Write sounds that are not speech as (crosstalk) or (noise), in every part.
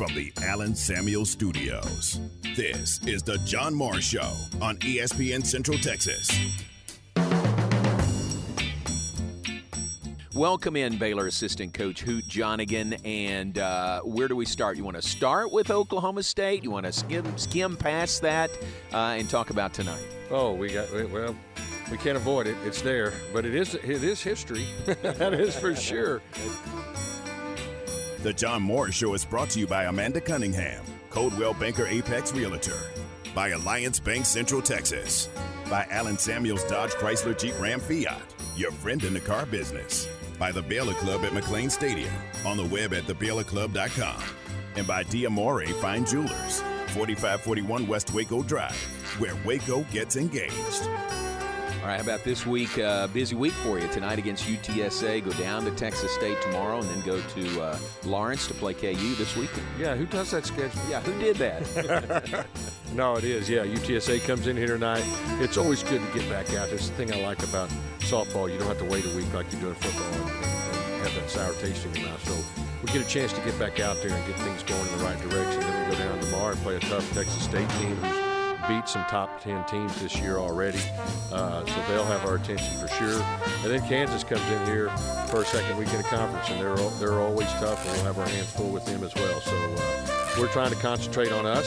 from the Allen Samuel Studios. This is the John Morris Show on ESPN Central Texas. Welcome in, Baylor assistant coach Hoot Johnigan. And uh, where do we start? You want to start with Oklahoma State? You want to skim, skim past that uh, and talk about tonight? Oh, we got well. We can't avoid it. It's there, but it is it is history. (laughs) that is for sure. The John Morris Show is brought to you by Amanda Cunningham, Coldwell Banker Apex Realtor, by Alliance Bank Central Texas, by Allen Samuels Dodge Chrysler Jeep Ram Fiat, your friend in the car business, by the Baylor Club at McLane Stadium, on the web at thebaylorclub.com, and by Diamore Fine Jewelers, 4541 West Waco Drive, where Waco gets engaged. Right, how about this week? Uh, busy week for you tonight against UTSA. Go down to Texas State tomorrow, and then go to uh, Lawrence to play KU this weekend. Yeah, who does that schedule? Yeah, who did that? (laughs) no, it is. Yeah, UTSA comes in here tonight. It's always good to get back out. That's the thing I like about softball. You don't have to wait a week like you do in football and, and have that sour taste in your mouth. So we get a chance to get back out there and get things going in the right direction. Then we go down tomorrow and play a tough Texas State team beat some top 10 teams this year already. Uh, so they'll have our attention for sure. And then Kansas comes in here for a second weekend conference, and they're, they're always tough, and we'll have our hands full with them as well. So uh, we're trying to concentrate on us,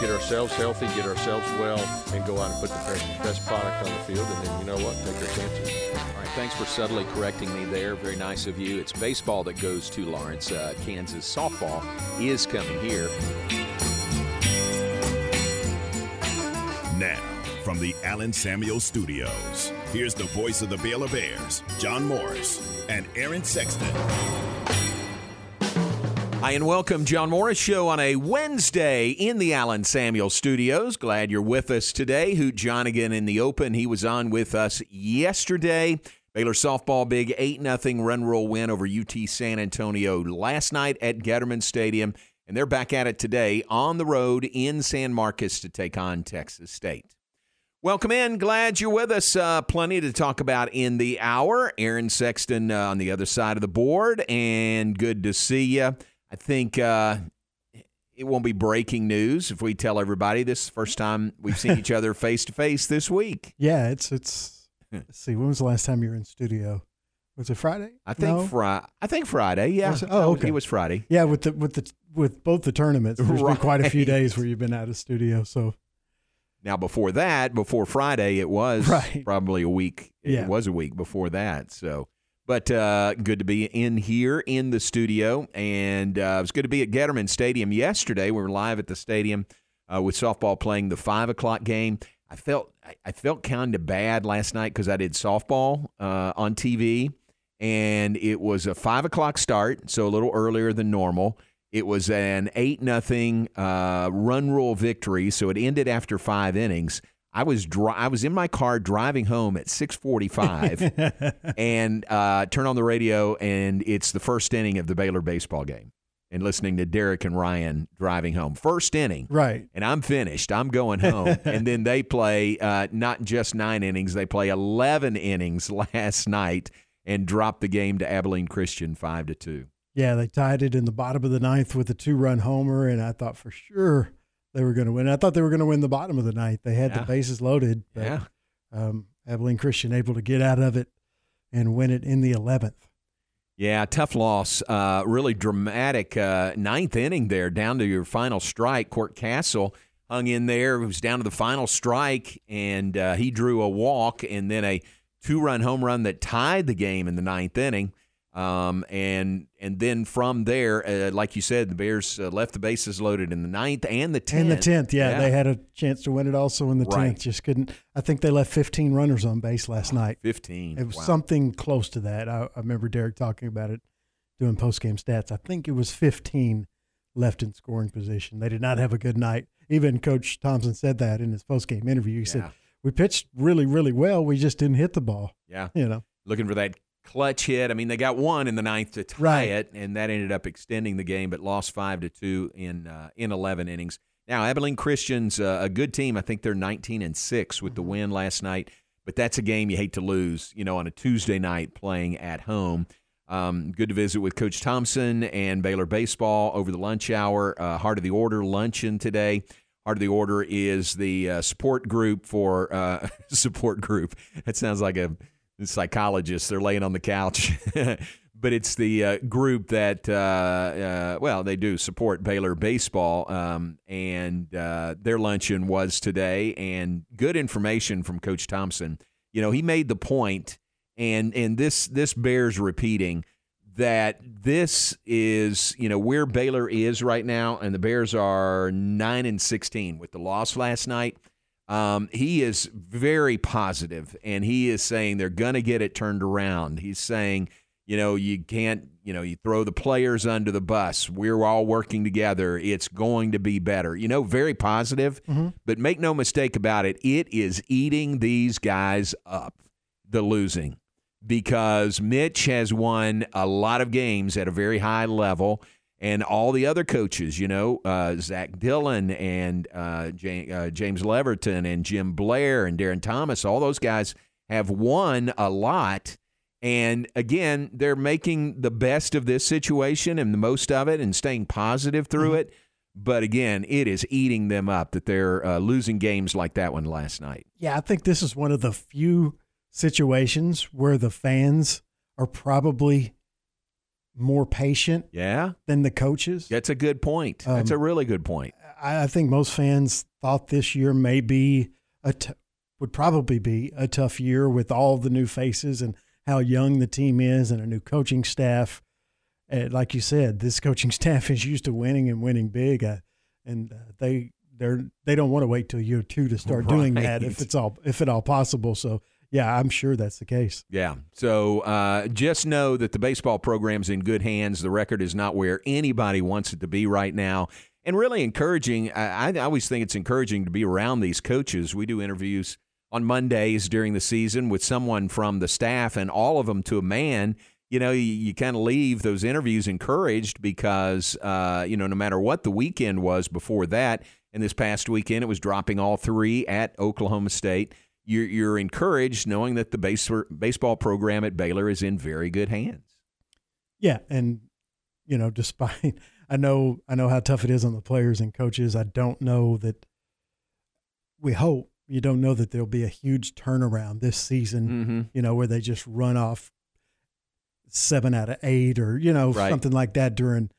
get ourselves healthy, get ourselves well, and go out and put the best, best product on the field. And then, you know what, take our chances. All right, thanks for subtly correcting me there. Very nice of you. It's baseball that goes to Lawrence. Uh, Kansas softball is coming here. Now, from the Allen Samuel Studios, here's the voice of the Baylor Bears, John Morris and Aaron Sexton. Hi, and welcome, John Morris Show on a Wednesday in the Allen Samuel Studios. Glad you're with us today. Hoot Johnigan in the open. He was on with us yesterday. Baylor softball big 8 0 run roll win over UT San Antonio last night at Getterman Stadium. And they're back at it today on the road in San Marcos to take on Texas State. Welcome in. Glad you're with us. Uh, plenty to talk about in the hour. Aaron Sexton uh, on the other side of the board, and good to see you. I think uh, it won't be breaking news if we tell everybody this is the first time we've seen each (laughs) other face to face this week. Yeah, it's it's. Let's see. When was the last time you were in studio? Was it Friday? I think no? Friday. I think Friday. Yeah. Oh, okay. It was Friday. Yeah, with the with the with both the tournaments, there's right. been quite a few days where you've been out of studio. So now before that, before Friday, it was right. probably a week. Yeah. It was a week before that. So, but uh, good to be in here in the studio, and uh, it was good to be at Getterman Stadium yesterday. We were live at the stadium uh, with softball playing the five o'clock game. I felt I felt kind of bad last night because I did softball uh, on TV and it was a five o'clock start, so a little earlier than normal. It was an eight nothing uh, run rule victory, so it ended after five innings. I was dri- I was in my car driving home at six forty five, (laughs) and uh, turn on the radio, and it's the first inning of the Baylor baseball game, and listening to Derek and Ryan driving home. First inning, right? And I'm finished. I'm going home, (laughs) and then they play uh, not just nine innings; they play eleven innings (laughs) last night and dropped the game to Abilene Christian five to two. Yeah, they tied it in the bottom of the ninth with a two-run homer, and I thought for sure they were going to win. I thought they were going to win the bottom of the ninth. They had yeah. the bases loaded. But, yeah. Um, Abilene Christian able to get out of it and win it in the eleventh. Yeah, tough loss. Uh, really dramatic uh, ninth inning there, down to your final strike. Court Castle hung in there. It was down to the final strike, and uh, he drew a walk and then a two run home run that tied the game in the ninth inning. Um, and and then from there, uh, like you said, the Bears uh, left the bases loaded in the ninth and the tenth. And the tenth, yeah, yeah, they had a chance to win it also in the tenth. Right. Just couldn't. I think they left fifteen runners on base last night. Fifteen. It was Wow. something close to that. I, I remember Derek talking about it, doing post game stats. I think it was fifteen left in scoring position. They did not have a good night. Even Coach Thompson said that in his post game interview. He said Yeah. We pitched really, really well. We just didn't hit the ball. Yeah. You know. looking for that clutch hit. I mean, they got one in the ninth to tie Right. it, and that ended up extending the game, but lost five to two in uh, in eleven innings. Now, Abilene Christian's uh, a good team. I think they're nineteen and six with the Mm-hmm. win last night, but that's a game you hate to lose. You know, on a Tuesday night playing at home. Um, good to visit with Coach Thompson and Baylor Baseball over the lunch hour. Uh, Heart of the Order luncheon today. Heart of the Order is the uh, support group for uh, (laughs) support group. That sounds like a psychologist. They're laying on the couch. (laughs) but it's the uh, group that, uh, uh, well, they do support Baylor baseball, um, and uh, their luncheon was today. And good information from Coach Thompson. You know, he made the point, and and this this bears repeating that this is you know where Baylor is right now, and the Bears are nine and sixteen with the loss last night. Um, he is very positive, and he is saying they're going to get it turned around. He's saying you know, you can't, you know, you throw the players under the bus. We're all working together. It's going to be better. You know, very positive, mm-hmm. but make no mistake about it, it is eating these guys up, the losing, because Mitch has won a lot of games at a very high level. And all the other coaches, you know, uh, Zach Dillon and uh, James, uh, James Leverton and Jim Blair and Darren Thomas, all those guys have won a lot and again, they're making the best of this situation and the most of it and staying positive through mm-hmm. it. But again, it is eating them up that they're uh, losing games like that one last night. Yeah, I think this is one of the few situations where the fans are probably more patient yeah. than the coaches. That's a good point. Um, That's a really good point. I, I, think most fans thought this year may be a t- would probably be a tough year with all the new faces and how young the team is and a new coaching staff. And like you said, this coaching (laughs) staff is used to winning and winning big, uh, and uh, they they're they don't want to wait till year two to start right. doing that if it's all if at all possible. So yeah, I'm sure that's the case. Yeah. So uh, just know that the baseball program's in good hands. The record is not where anybody wants it to be right now. And really encouraging, I, I always think it's encouraging to be around these coaches. We do interviews on Mondays during the season with someone from the staff and all of them to a man, you know, you, you kind of leave those interviews encouraged because, uh, you know, no matter what the weekend was before that, and this past weekend it was dropping all three at Oklahoma State. You're, you're encouraged knowing that the base, baseball program at Baylor is in very good hands. Yeah, and you know, (laughs) despite I know I know how tough it is on the players and coaches. I don't know that we hope you don't know that there'll be a huge turnaround this season, mm-hmm. you know, where they just run off seven out of eight or, you know, right. something like that during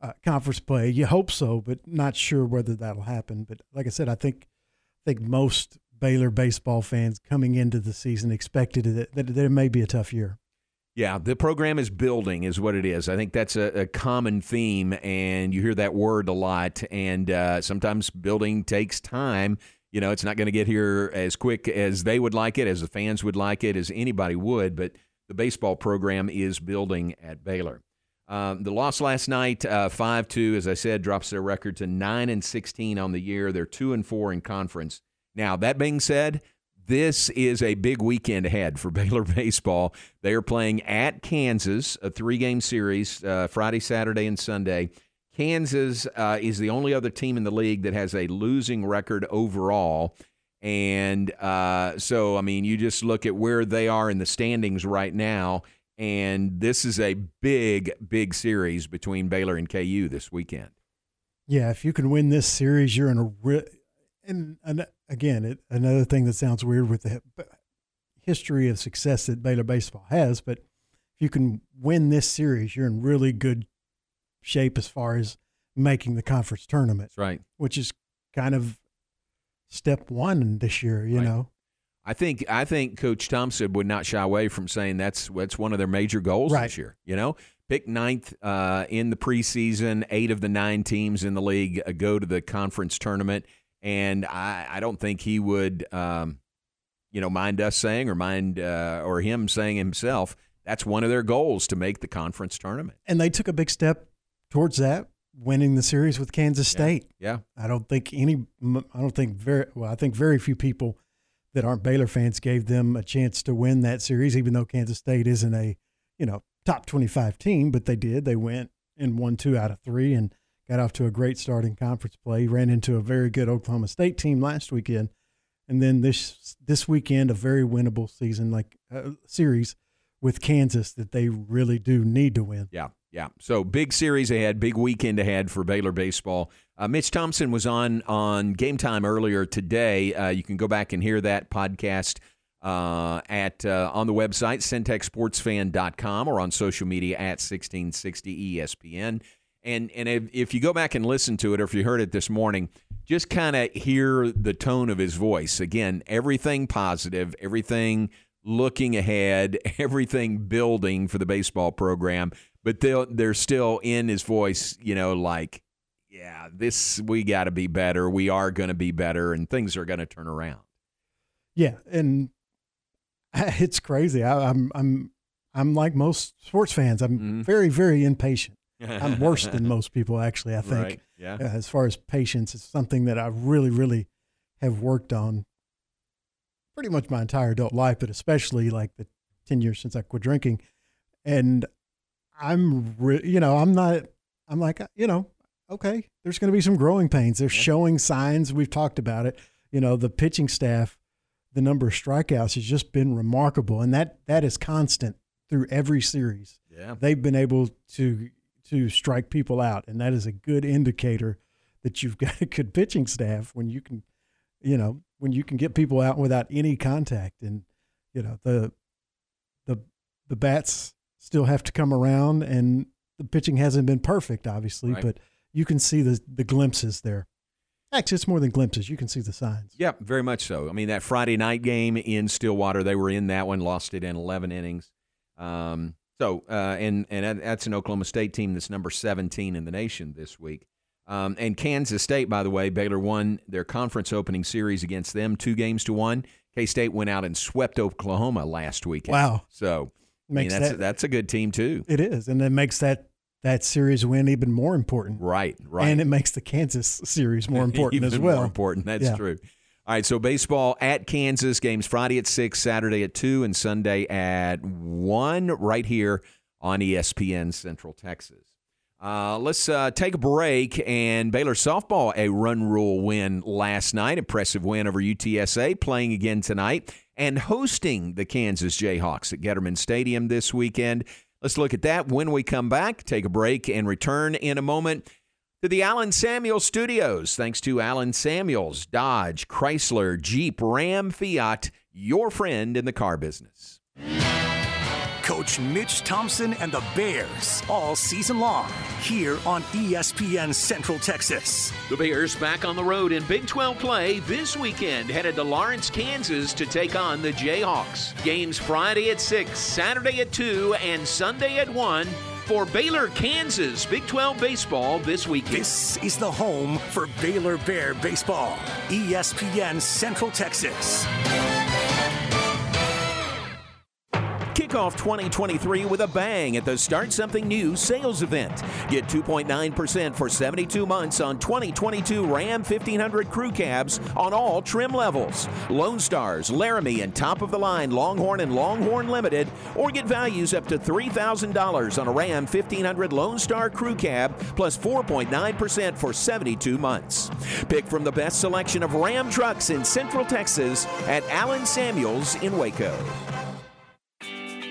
uh, conference play. You hope so, but not sure whether that'll happen. But like I said, I think, I think most Baylor baseball fans coming into the season expected that, that, it may be a tough year. Yeah, the program is building, is what it is. I think that's a, a common theme, and you hear that word a lot. And uh, sometimes building takes time you know, it's not going to get here as quick as they would like it, as the fans would like it, as anybody would, but the baseball program is building at Baylor. Um, the loss last night, uh, five uh, two, as I said, drops their record to nine and sixteen on the year. They're two and four in conference. Now that being said, this is a big weekend ahead for (laughs) Baylor baseball. They are playing at Kansas, a three game series, uh, Friday, Saturday, and Sunday. Kansas uh, is the only other team in the league that has a losing record overall. And uh, so, I mean, you just look at where they are in the standings right now, and this is a big, big series between Baylor and KU this weekend. Yeah, if you can win this series, you're in a re- and, and again, it, another thing that sounds weird with the history of success that Baylor baseball has, but if you can win this series, you're in really good shape as far as making the conference tournament. That's right. Which is kind of step one this year, you right. know. I think I think Coach Thompson would not shy away from saying that's that's one of their major goals right. this year. You know, pick ninth uh, in the preseason. Eight of the nine teams in the league uh, go to the conference tournament, and I, I don't think he would, um, you know, mind us saying or mind uh, or him saying himself that's one of their goals to make the conference tournament. And they took a big step towards that, winning the series with Kansas State. Yeah. yeah. I don't think any, I don't think very, well, I think very few people that aren't Baylor fans gave them a chance to win that series, even though Kansas State isn't a, you know, top 25 team, but they did. They went and won two out of three and got off to a great start in conference play. Ran into a very good Oklahoma State team last weekend. And then this this weekend, a very winnable season like uh, series with Kansas that they really do need to win. Yeah, yeah. So big series ahead, big weekend ahead for Baylor baseball. Uh, Mitch Thompson was on on Game Time earlier today. Uh, you can go back and hear that podcast uh, at uh, on the website centexsportsfan.com or on social media at 1660 ESPN. And and if, if you go back and listen to it, or if you heard it this morning, just kind of hear the tone of his voice. Again, everything positive, everything looking ahead, (laughs) everything building for the baseball program. But they're, they're still in his voice, you know, like, yeah, this, we got to be better. We are going to be better, and things are going to turn around. Yeah. And (laughs) it's crazy. I, I'm, I'm, I'm like most sports fans. I'm Mhm. very, very impatient. I'm worse than most people, actually. I (laughs) think. Right. Yeah. Uh, as far as patience, it's something that I really, really have worked on pretty much my entire adult life, but especially like the 10 years since I quit drinking. And I'm, re- you know, I'm not, I'm like, uh, you know, okay, there's going to be some growing pains. They're showing signs. We've talked about it. You know, the pitching staff, the number of strikeouts has just been remarkable. And that, that is constant through every series Yeah. they've been able to to strike people out, and that is a good indicator that you've got a good pitching staff when you can, you know, when you can get people out without any contact, and you know the the the bats still have to come around, and the pitching hasn't been perfect, obviously, Right. but you can see the the glimpses there. Actually, it's more than glimpses. You can see the signs. Yep, very much so. I mean, that Friday night game in Stillwater, they were in that one, lost it in 11 innings. Um, so, uh, and and that's an Oklahoma State team that's number 17 in the nation this week. Um, and Kansas State, by the way, Baylor won their conference opening series against them, two games to one. K State went out and swept Oklahoma last weekend. Wow. So, I mean, that's that that's a good team too. it is, and it makes that that series win even more important. Right, right. And it makes the Kansas series more (laughs) important as well. More important. That's Yeah. true. All right, so baseball at Kansas games Friday at six, Saturday at two, and Sunday at one, right here on ESPN Central Texas. Uh, let's uh, take a break. And Baylor softball a run rule win last night, impressive win over UTSA, playing again tonight and hosting the Kansas Jayhawks at Getterman Stadium this weekend. Let's look at that when we come back. Take a break and return in a moment to the Allen Samuels Studios. Thanks to Allen Samuels, Dodge, Chrysler, Jeep, Ram, Fiat, your friend in the car business. Coach Mitch Thompson and the Bears all season long here on ESPN Central Texas. The Bears back on the road in Big 12 play this weekend, headed to Lawrence, Kansas to take on the Jayhawks. Games Friday at 6, Saturday at 2, and Sunday at 1 for Baylor, Kansas. Big 12 baseball this weekend. This is the home for Baylor Bear baseball. ESPN Central Texas. Kick off 2023 with a bang at the Start Something New sales event. Get 2.9% for 72 months on 2022 Ram 1500 crew cabs on all trim levels. Lone Stars, Laramie, and top of the line Longhorn and Longhorn Limited, or get values up to $3,000 on a Ram 1500 Lone Star crew cab plus 4.9% for 72 months. Pick from the best selection of Ram trucks in Central Texas at Allen Samuels in Waco.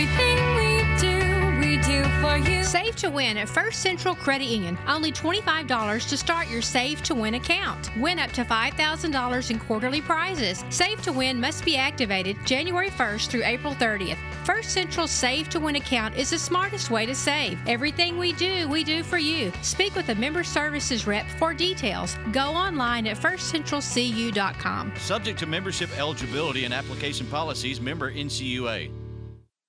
Everything we do, we do for you. Save to win at First Central Credit Union. Only $25 to start your Save to Win account. Win up to $5,000 in quarterly prizes. Save to Win must be activated January 1st through April 30th. First Central's Save to Win account is the smartest way to save. Everything we do, we do for you. Speak with a member services rep for details. Go online at firstcentralcu.com. Subject to membership eligibility and application policies, member NCUA.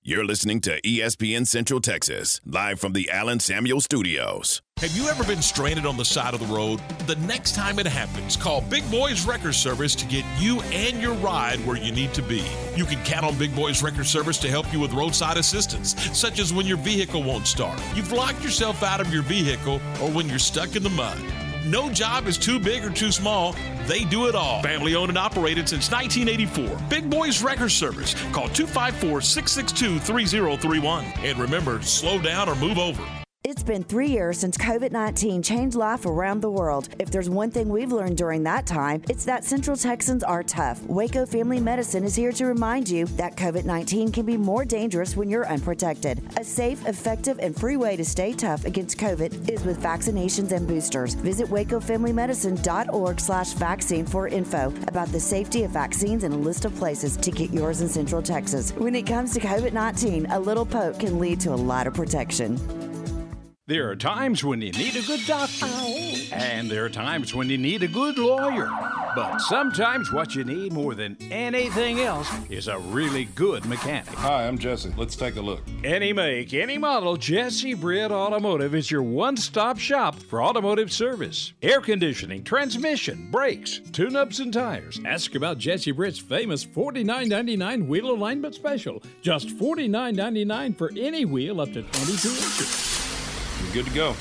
You're listening to ESPN Central Texas, live from the Allen Samuel Studios. Have you ever been stranded on the side of the road? The next time it happens, call Big Boys Wrecker Service to get you and your ride where you need to be. You can count on Big Boys Wrecker Service to help you with roadside assistance, such as when your vehicle won't start, you've locked yourself out of your vehicle, or when you're stuck in the mud. No job is too big or too small. They do it all. Family owned and operated since 1984. Big Boys Wrecker Service. Call 254 662 3031. And remember, slow down or move over. It's been three years since COVID 19 changed life around the world. If there's one thing we've learned during that time, it's that Central Texans are tough. Waco Family Medicine is here to remind you that COVID 19 can be more dangerous when you're unprotected. A safe, effective, and free way to stay tough against COVID is with vaccinations and boosters. Visit wacofamilymedicine.org slash vaccine for info about the safety of vaccines and a list of places to get yours in Central Texas. When it comes to COVID 19, a little poke can lead to a lot of protection. There are times when you need a good doctor, and there are times when you need a good lawyer. But sometimes what you need more than anything else is a really good mechanic. Hi, I'm Jesse. Let's take a look. Any make, any model, Jesse Britt Automotive is your one stop shop for automotive service. Air conditioning, transmission, brakes, tune ups, and tires. Ask about Jesse Britt's famous $49.99 wheel alignment special. Just $49.99 for any wheel up to 22 inches. You're good to go.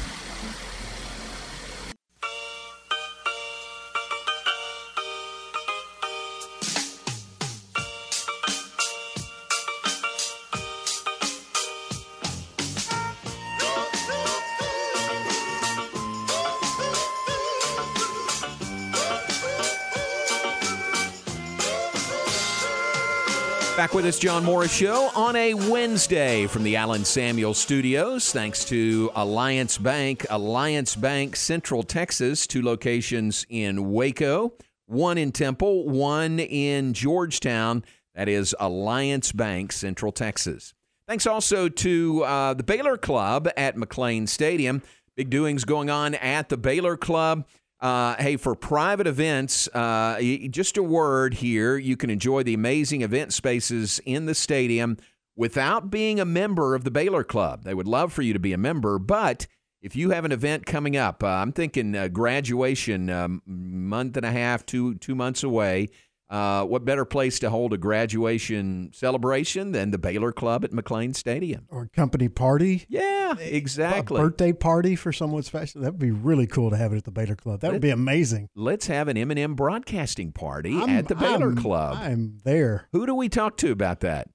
Back with us, John Morris Show on a Wednesday from the Allen Samuel Studios. Thanks to Alliance Bank, Alliance Bank Central Texas, two locations in Waco, one in Temple, one in Georgetown. That is Alliance Bank Central Texas. Thanks also to uh, the Baylor Club at McLane Stadium. Big doings going on at the Baylor Club. Uh, hey, for private events, uh, just a word here. You can enjoy the amazing event spaces in the stadium without being a member of the Baylor Club. They would love for you to be a member, but if you have an event coming up, uh, I'm thinking uh, graduation, um, month and a half, two two months away. Uh, what better place to hold a graduation celebration than the Baylor Club at McLane Stadium? Or company party. Yeah, exactly. A birthday party for someone special. That would be really cool to have it at the Baylor Club. That would be amazing. Let's have an M&M broadcasting party I'm- at the Baylor I'm- Club. I'm there. Who do we talk to about that?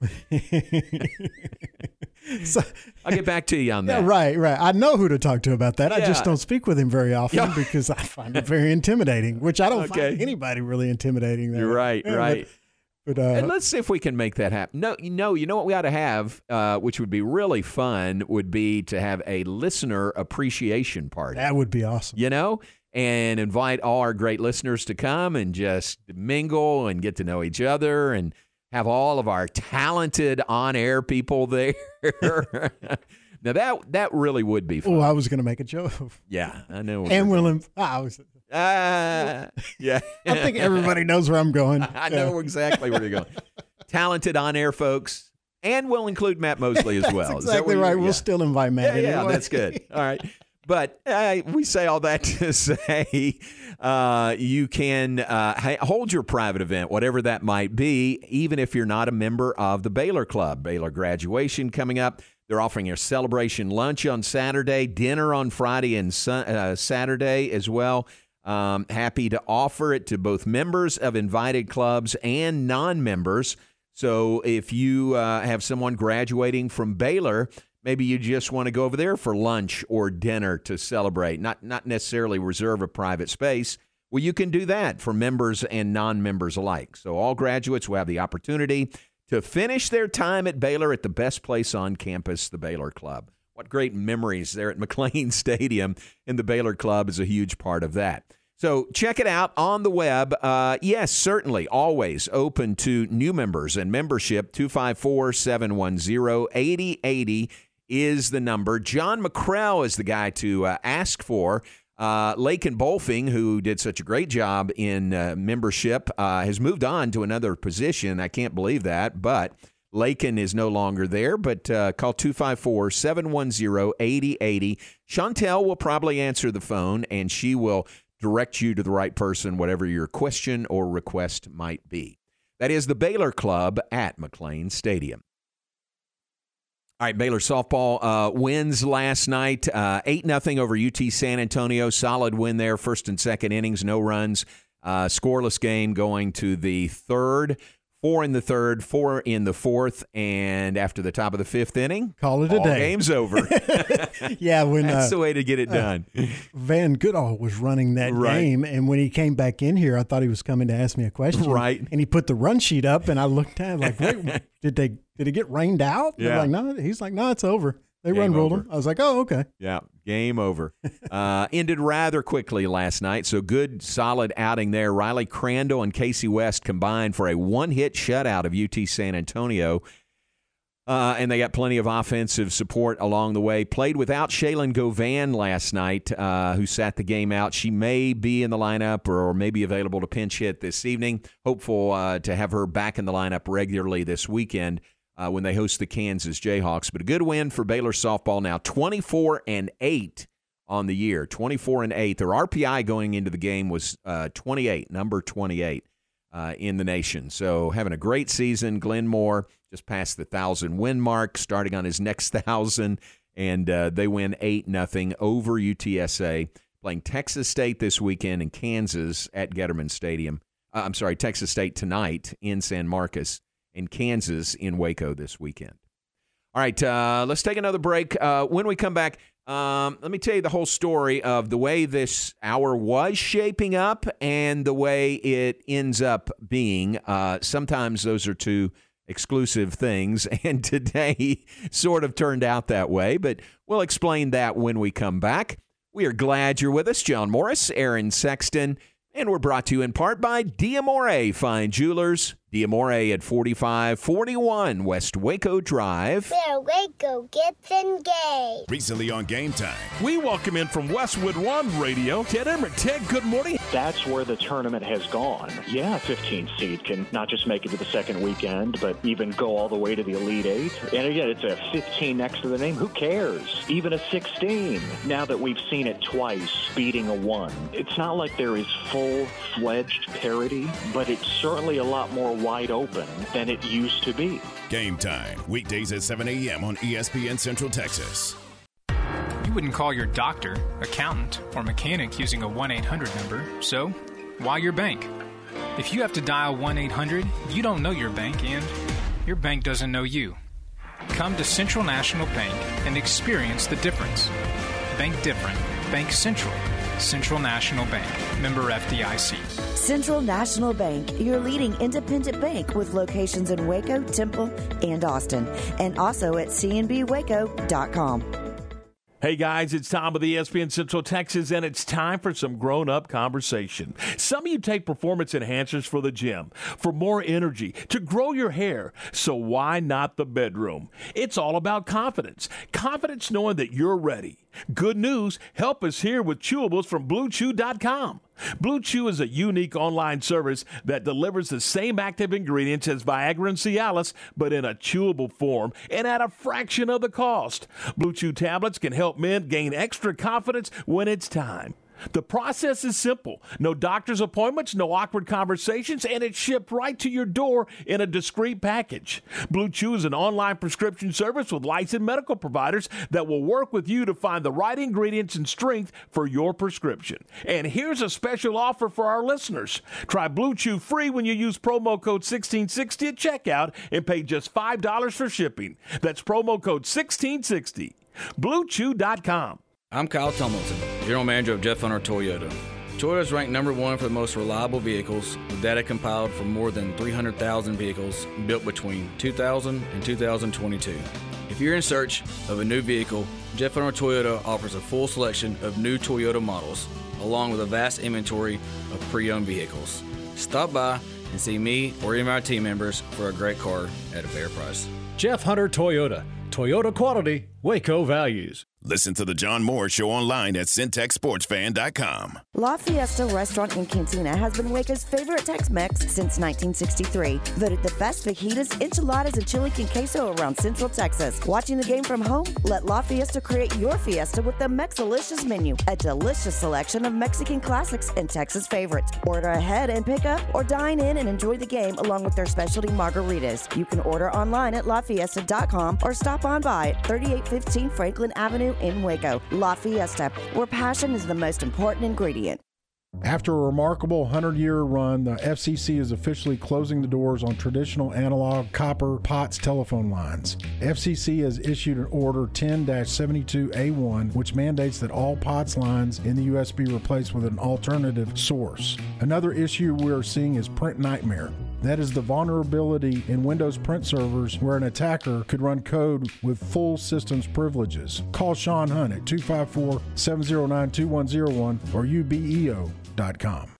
(laughs) (laughs) So- (laughs) I'll get back to you on that. Yeah, right, right. I know who to talk to about that. I just don't speak with him very often Yeah. because I find it very intimidating, which I don't Okay. find anybody really intimidating. There. You're right, Yeah, but- right. But, uh, and let's see if we can make that happen. No, you know, you know what we ought to have, uh, which would be really fun, would be to have a listener appreciation party. that would be awesome. You know, and invite all our great listeners to come and just mingle and get to know each other and have all of our talented on-air people there. (laughs) now that that really would be fun. Oh, I was going to make a joke. Yeah, I know. And Willem, I was. Ah, (laughs) yeah. I think everybody knows where I'm going. (laughs) I know exactly where you're going. Talented on air folks, and we'll include Matt Mosley as well. That's Is that exactly what you- right. We'll yeah. still invite Matt. Yeah, yeah, that's good. All right. But uh, we say all that (laughs) to say uh, you can uh, hold your private event, whatever that might be, even if you're not a member of the Baylor Club. Baylor graduation coming up. They're offering a celebration lunch on Saturday, dinner on Friday and uh, Saturday as well. Um, happy to offer it to both members of invited clubs and non members. So if you uh, have someone graduating from Baylor, maybe you just want to go over there for lunch or dinner to celebrate, not not necessarily reserve a private space. Well, you can do that for members and non-members alike. So all graduates will have the opportunity to finish their time at Baylor at the best place on campus, the Baylor Club. What great memories there at (laughs) McLane Stadium, and the Baylor Club is a huge part of that. So check it out on the web. Uh, yes, certainly, always open to new members and membership. 254 710 8080 is the number. John McCrell is the guy to uh, ask for. Uh, Lakin Bolfing, who did such a great job in uh, membership, uh, has moved on to another position. I can't believe that, but Lakin is no longer there, but uh, call 254 710 8080. Chantel will probably answer the phone and she will direct you to the right person, whatever your question or request might be. That is the Baylor Club at McLane Stadium. All right, Baylor softball uh, wins last night, uh, eight nothing over UT San Antonio. Solid win there, first and second innings, no runs, uh, scoreless game going to the third. Four in the third, four in the fourth, and after the top of the fifth inning, call it a day. Game's over. (laughs) yeah, when that's uh, the way to get it uh, done. (laughs) Van Goodall was running that Right. game, and when he came back in here, I thought he was coming to ask me a question. Right. and he put the run sheet up, and I looked at it like, wait, (laughs) did they did it get rained out? They're Yeah. like, no. He's like, no, it's over. They Game run ruled him. I was like, oh, okay. Yeah, game over. (laughs) Uh, ended rather quickly last night, so good, solid outing there. Riley Crandall and Casey West combined for a one-hit shutout of UT San Antonio. Uh, and they got plenty of offensive support along the way. Played without Shaylin Govan last night, uh, who sat the game out. She may be in the lineup or may be available to pinch hit this evening. Hopeful uh, to have her back in the lineup regularly this weekend uh, when they host the Kansas Jayhawks. But a good win for Baylor softball now, 24 and 8 on the year. 24 and 8. Their RPI going into the game was uh, 28, number 28 uh, in the nation. So having a great season. Glenn Moore just passed the thousand win mark, starting on his next (laughs) thousand, and uh, they win eight nothing over UTSA. Playing Texas State this weekend and Kansas at Getterman Stadium. Uh, I'm sorry, Texas State tonight in San Marcos and Kansas in Waco this weekend. All right, uh, let's take another break. Uh, when we come back, um, let me tell you the whole story of the way this hour was shaping up and the way it ends up being. Uh, sometimes those are two exclusive things, (laughs) and today sort of turned out that way, but we'll explain that when we come back. We are glad you're with us, John Morris, Aaron Sexton, and we're brought to you in part by Diamore Fine Jewelers. Diamore at 4541 West Waco Drive. Where Waco gets engaged. Recently on Game Time. We welcome in from Westwood One Radio, Ted Emmer. Ted, good morning. That's where the tournament has gone. Yeah, 15 seed can not just make it to the second weekend, but even go all the way to the Elite Eight. And again, it's a 15 next to the name. Who cares? Even a 16. Now that we've seen it twice, beating a one. It's not like there is full-fledged parity, but it's certainly a lot more wide open than it used to be. Game Time. Weekdays at 7 a.m. on ESPN Central Texas. You wouldn't call your doctor, accountant, or mechanic using a 1 800 number, so why your bank? If you have to dial 1 800, you don't know your bank and your bank doesn't know you. Come to Central National Bank and experience the difference. Bank different. Bank Central. Central National Bank. Member FDIC. Central National Bank, your leading independent bank with locations in Waco, Temple, and Austin, and also at cnbwaco.com. Hey guys, it's Tom with the ESPN Central Texas, and it's time for some grown up conversation. Some of you take performance enhancers for the gym, for more energy, to grow your hair. So why not the bedroom? It's all about confidence. Confidence knowing that you're ready. Good news, help us here with chewables from BlueChew.com. Blue Chew is a unique online service that delivers the same active ingredients as Viagra and Cialis, but in a chewable form and at a fraction of the cost. Blue Chew tablets can help men gain extra confidence when it's time. The process is simple no doctor's appointments, no awkward conversations, and it's shipped right to your door in a discreet package. Blue Chew is an online prescription service with licensed medical providers that will work with you to find the right ingredients and strength for your prescription. And here's a special offer for our listeners try Blue Chew free when you use promo code 1660 at checkout and pay just $5 for shipping. That's promo code 1660. BlueChew.com. I'm Kyle Tumilton, General Manager of Jeff Hunter Toyota. Toyota is ranked number one for the most reliable vehicles, with data compiled from more than 300,000 vehicles built between 2000 and 2022. If you're in search of a new vehicle, Jeff Hunter Toyota offers a full selection of new Toyota models, along with a vast inventory of pre-owned vehicles. Stop by and see me or any of my team members for a great car at a fair price. Jeff Hunter Toyota. Toyota quality, Waco values. Listen to the John Moore Show online at centexsportsfan.com. La Fiesta Restaurant and Cantina has been Waco's favorite Tex-Mex since 1963. Voted the best fajitas, enchiladas, and chili con queso around Central Texas. Watching the game from home? Let La Fiesta create your fiesta with the Mexalicious menu, a delicious selection of Mexican classics and Texas favorites. Order ahead and pick up, or dine in and enjoy the game along with their specialty margaritas. You can order online at lafiesta.com or stop on by at 3815 Franklin Avenue in Waco. La Fiesta, where passion is the most important ingredient. After a remarkable 100 year run, the FCC is officially closing the doors on traditional analog copper POTS telephone lines. FCC has issued an order 10 72A1, which mandates that all POTS lines in the U.S. be replaced with an alternative source. Another issue we're seeing is Print Nightmare. That is the vulnerability in Windows print servers where an attacker could run code with full systems privileges. Call Sean Hunt at 254 709 2101 or ubeo.com.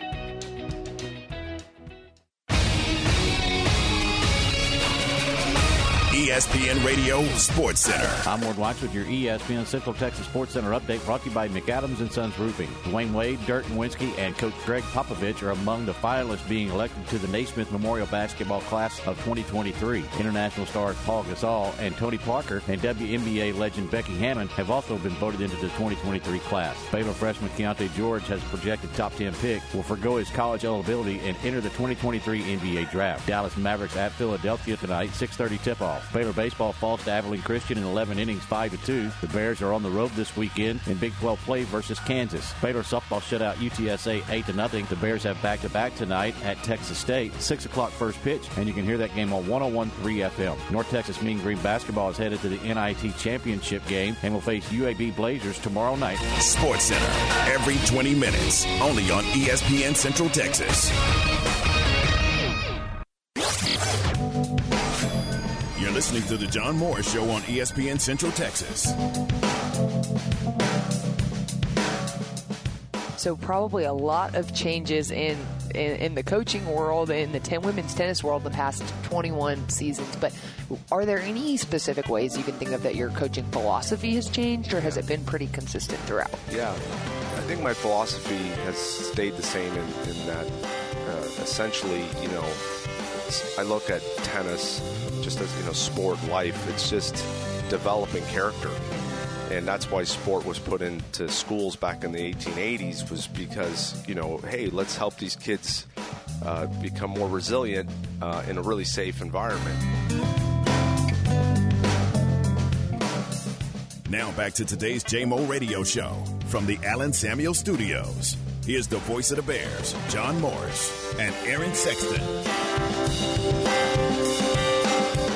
ESPN Radio Sports Center. I'm Ward Watch with your ESPN Central Texas Sports Center update brought to you by McAdams and Sons Roofing. Dwyane Wade, Dirk Nowitzki, and Coach Gregg Popovich are among the finalists being elected to the Naismith Memorial Basketball Class of 2023. International stars Pau Gasol and Tony Parker and WNBA legend Becky Hammon have also been voted into the 2023 class. Baylor freshman Keyonte George has projected top 10 pick, will forego his college eligibility and enter the 2023 NBA draft. Dallas Mavericks at Philadelphia tonight, 6:30 tip-off. Baylor baseball falls to Abilene Christian in 11 innings, 5 to 2. The Bears are on the road this weekend in Big 12 play versus Kansas. Baylor softball shut out UTSA 8 to nothing. The Bears have back-to-back tonight at Texas State, 6 o'clock first pitch, and you can hear that game on 101.3 FM. North Texas Mean Green basketball is headed to the NIT championship game and will face UAB Blazers tomorrow night. Sports Center, every 20 minutes, only on ESPN Central Texas. You're listening to the John Moore Show on ESPN Central Texas. So probably a lot of changes in, in in the coaching world, in the ten women's tennis world, the past 21 seasons. But are there any specific ways you can think of that your coaching philosophy has changed, or has it been pretty consistent throughout? Yeah, I think my philosophy has stayed the same in, in that uh, essentially, you know, I look at tennis just as you know sport life. It's just developing character, and that's why sport was put into schools back in the 1880s. Was because you know, hey, let's help these kids uh, become more resilient uh, in a really safe environment. Now back to today's JMO Radio Show from the Allen Samuel Studios. Here's the voice of the Bears, John Morris and Aaron Sexton.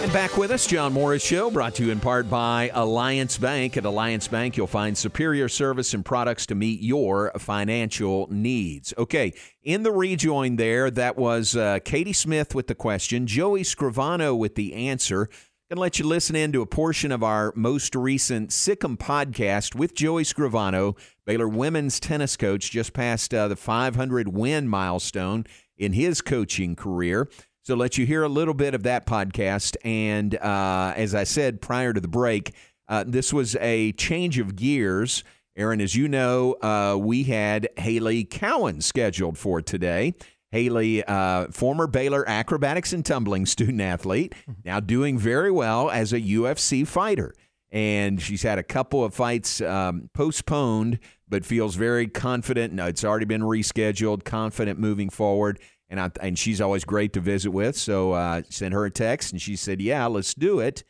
And back with us, John Morris Show, brought to you in part by Alliance Bank. At Alliance Bank, you'll find superior service and products to meet your financial needs. Okay, in the rejoin there, that was uh, Katie Smith with the question, Joey Scrivano with the answer. Going to let you listen in to a portion of our most recent Sic 'Em podcast with Joey Scrivano, Baylor women's tennis coach, just past uh, the 500 win milestone in his coaching career. So let you hear a little bit of that podcast. And uh, as I said prior to the break, uh, this was a change of gears. Aaron, as you know, uh, we had Hailey Cowan scheduled for today. Hailey, uh, former Baylor acrobatics and tumbling student athlete, now doing very well as a UFC fighter. And she's had a couple of fights um, postponed, but feels very confident. No, it's already been rescheduled, confident moving forward. And, I, and she's always great to visit with. So uh, sent her a text, and she said, Yeah, let's do it.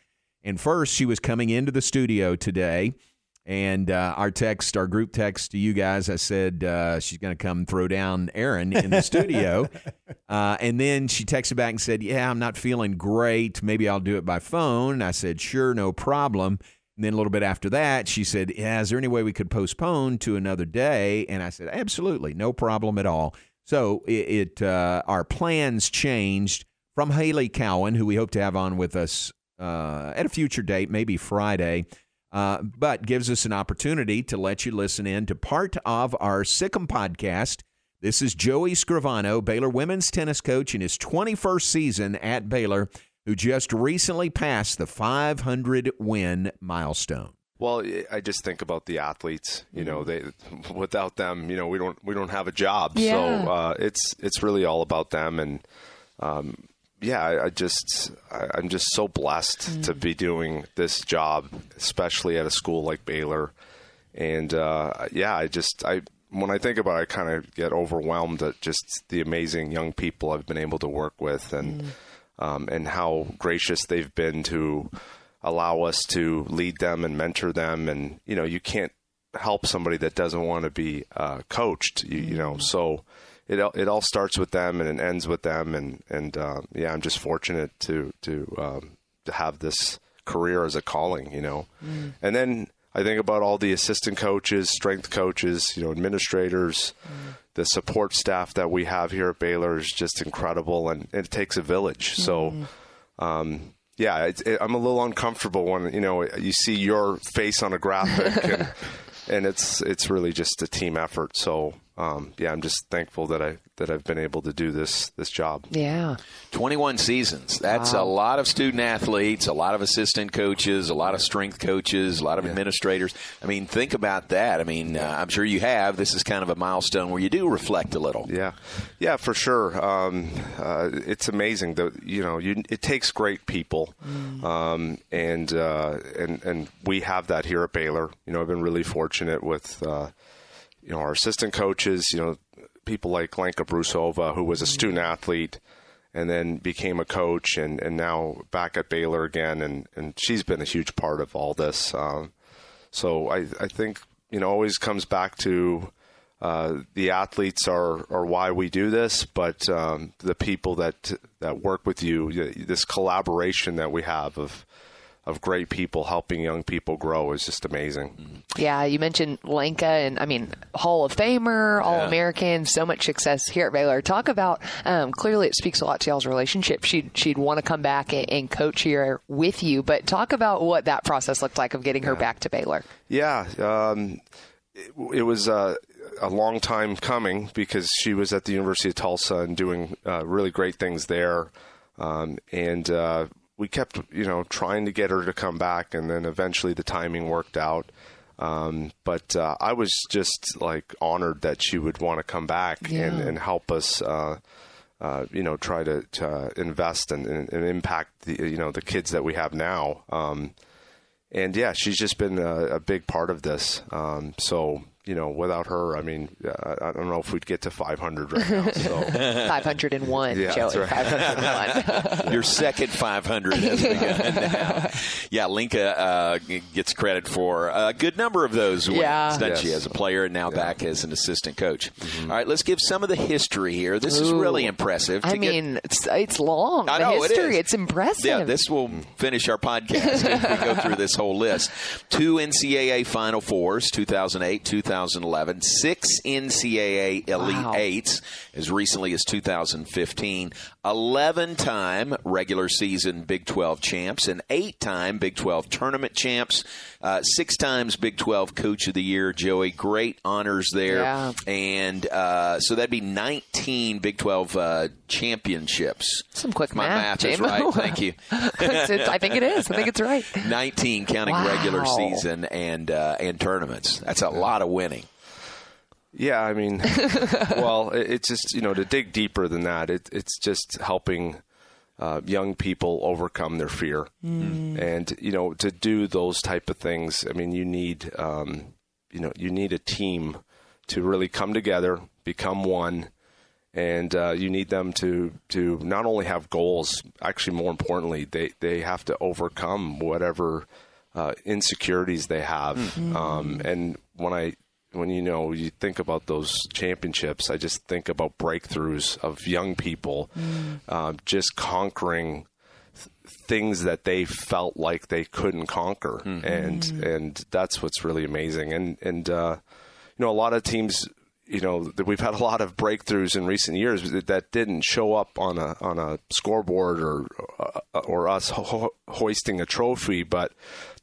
And first, she was coming into the studio today. And uh, our text, our group text to you guys, I said uh, she's going to come throw down Aaron in the studio. (laughs) Uh, and then she texted back and said, Yeah, I'm not feeling great. Maybe I'll do it by phone. And I said, Sure, no problem. And then a little bit after that, she said, yeah, Is there any way we could postpone to another day? And I said, Absolutely, no problem at all. So it, it uh, our plans changed from Hailey Cowan, who we hope to have on with us uh, at a future date, maybe Friday. Uh, but gives us an opportunity to let you listen in to part of our Sic 'Em podcast. This is Joey Scrivano, Baylor women's tennis coach in his 21st season at Baylor, who just recently passed the 500 win milestone. Well, I just think about the athletes. You know, they (laughs) without them, you know, we don't we don't have a job. Yeah. So uh, it's it's really all about them, and um, yeah, I, I just I, I'm just so blessed to be doing this job, especially at a school like Baylor. And uh, yeah, I just I when I think about it, I kind of get overwhelmed at just the amazing young people I've been able to work with, and um, and how gracious they've been to allow us to lead them and mentor them. And you know, you can't help somebody that doesn't want to be uh, coached. You, you know, so it all- it all starts with them and it ends with them. And and uh, yeah, I'm just fortunate to to um, to have this career as a calling. You know, and then I think about all the assistant coaches, strength coaches, you know, administrators. The support staff that we have here at Baylor is just incredible, and it takes a village. So, um, yeah, it, I'm a little uncomfortable when you know you see your face on a graphic, and, (laughs) and it's it's really just a team effort. So, um, yeah, I'm just thankful that I that I've been able to do this this job. Yeah. 21 seasons. That's Wow. a lot of student athletes, a lot of assistant coaches, a lot of strength coaches, a lot of administrators. I mean, think about that. I mean, uh, I'm sure you have. This is kind of a milestone where you do reflect a little. Yeah, yeah, for sure. Um, uh, it's amazing that you know you, it takes great people, um, and uh, and and we have that here at Baylor. You know, I've been really fortunate with uh, you know our assistant coaches. You know, people like Lenka Brusova, who was a student athlete. And then became a coach, and, and now back at Baylor again, and, and she's been a huge part of all this. Um, so I, I think you know always comes back to uh, the athletes are, are why we do this, but um, the people that that work with you, this collaboration that we have of of great people helping young people grow is just amazing. Yeah, you mentioned Lenka, and I mean Hall of Famer, All Yeah. American, so much success here at Baylor. Talk about um, clearly it speaks a lot to y'all's relationship. She'd she'd want to come back and, and coach here with you, but talk about what that process looked like of getting her back to Baylor. Yeah, um, it, it was uh, a long time coming because she was at the University of Tulsa and doing uh, really great things there, um, and uh, we kept you know trying to get her to come back, and then eventually the timing worked out. Um, but uh, I was just like honored that she would want to come back and, Yeah. and help us. Uh, uh, you know, try to, to invest and, and, and impact the you know the kids that we have now. Um, and yeah, she's just been a, a big part of this. Um, so you know, without her, I mean, uh, I don't know if we'd get to 500 right now. So (laughs) 501, Yeah, Joey. that's right. 501. (laughs) Your second 500 has begun (laughs) now. Yeah, Lenka uh, gets credit for a good number of those wins, Yeah. doesn't Yes. she, as a player and now back as an assistant coach. All right, let's give some of the history here. This is really impressive. I to get- mean, it's, it's long. I the know, it history, is. it's impressive. Yeah, this will finish our podcast if we go through this whole list. Two NCAA Final Fours, 2008, 2011. Six NCAA Elite Wow. Eights as recently as 2015. 11 time regular season Big 12 champs and eight time Big 12 tournament champs. Uh, six times Big 12 Coach of the Year, Joey. Great honors there. Yeah. And uh, so that'd be 19 Big 12 uh, championships. Some quick My math, math is right. (laughs) Thank you. It's- it's- I think it is. I think it's right. (laughs) 19 counting Wow. regular season and uh, and tournaments. That's a lot of winning. Yeah, I mean, (laughs) well, it, it's just you know to dig deeper than that. It, it's just helping uh, young people overcome their fear, Mm. and you know to do those type of things. I mean, you need um, you know you need a team to really come together, become one, and uh, you need them to to not only have goals. Actually, more importantly, they they have to overcome whatever uh, insecurities they have. Mhm. Um, and when I when you know you think about those championships, I just think about breakthroughs of young people Mm. um, just conquering things that they felt like they couldn't conquer, Mm-hmm. and and that's what's really amazing. And and uh, you know, a lot of teams, you know, that we've had a lot of breakthroughs in recent years that, didn't show up on a on a scoreboard or uh, or us ho- hoisting a trophy, but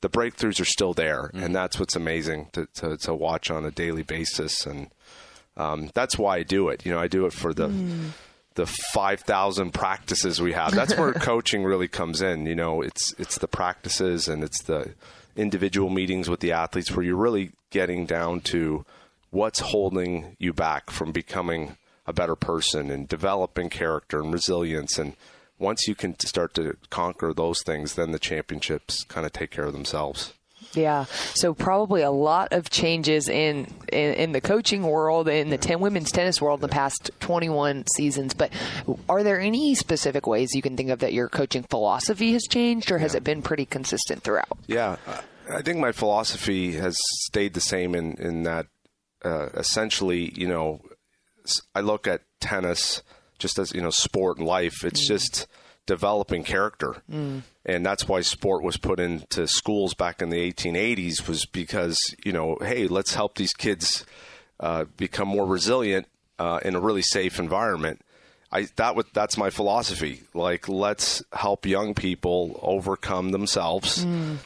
the breakthroughs are still there, and that's what's amazing to, to to watch on a daily basis, and um, that's why I do it. You know, I do it for the the 5000 practices we have. That's where (laughs) coaching really comes in. You know it's it's the practices and it's the individual meetings with the athletes where you're really getting down to what's holding you back from becoming a better person and developing character and resilience and once you can start to conquer those things then the championships kind of take care of themselves Yeah. So probably a lot of changes in, in in the coaching world, in the ten women's tennis world, in the past 21 seasons. But are there any specific ways you can think of that your coaching philosophy has changed, or has it been pretty consistent throughout? Yeah, I think my philosophy has stayed the same in in that uh, essentially, you know, I look at tennis just as you know sport and life. It's just developing character, and that's why sport was put into schools back in the 1880s. Was because you know, hey, let's help these kids uh, become more resilient uh, in a really safe environment. I that would that's my philosophy. Like let's help young people overcome themselves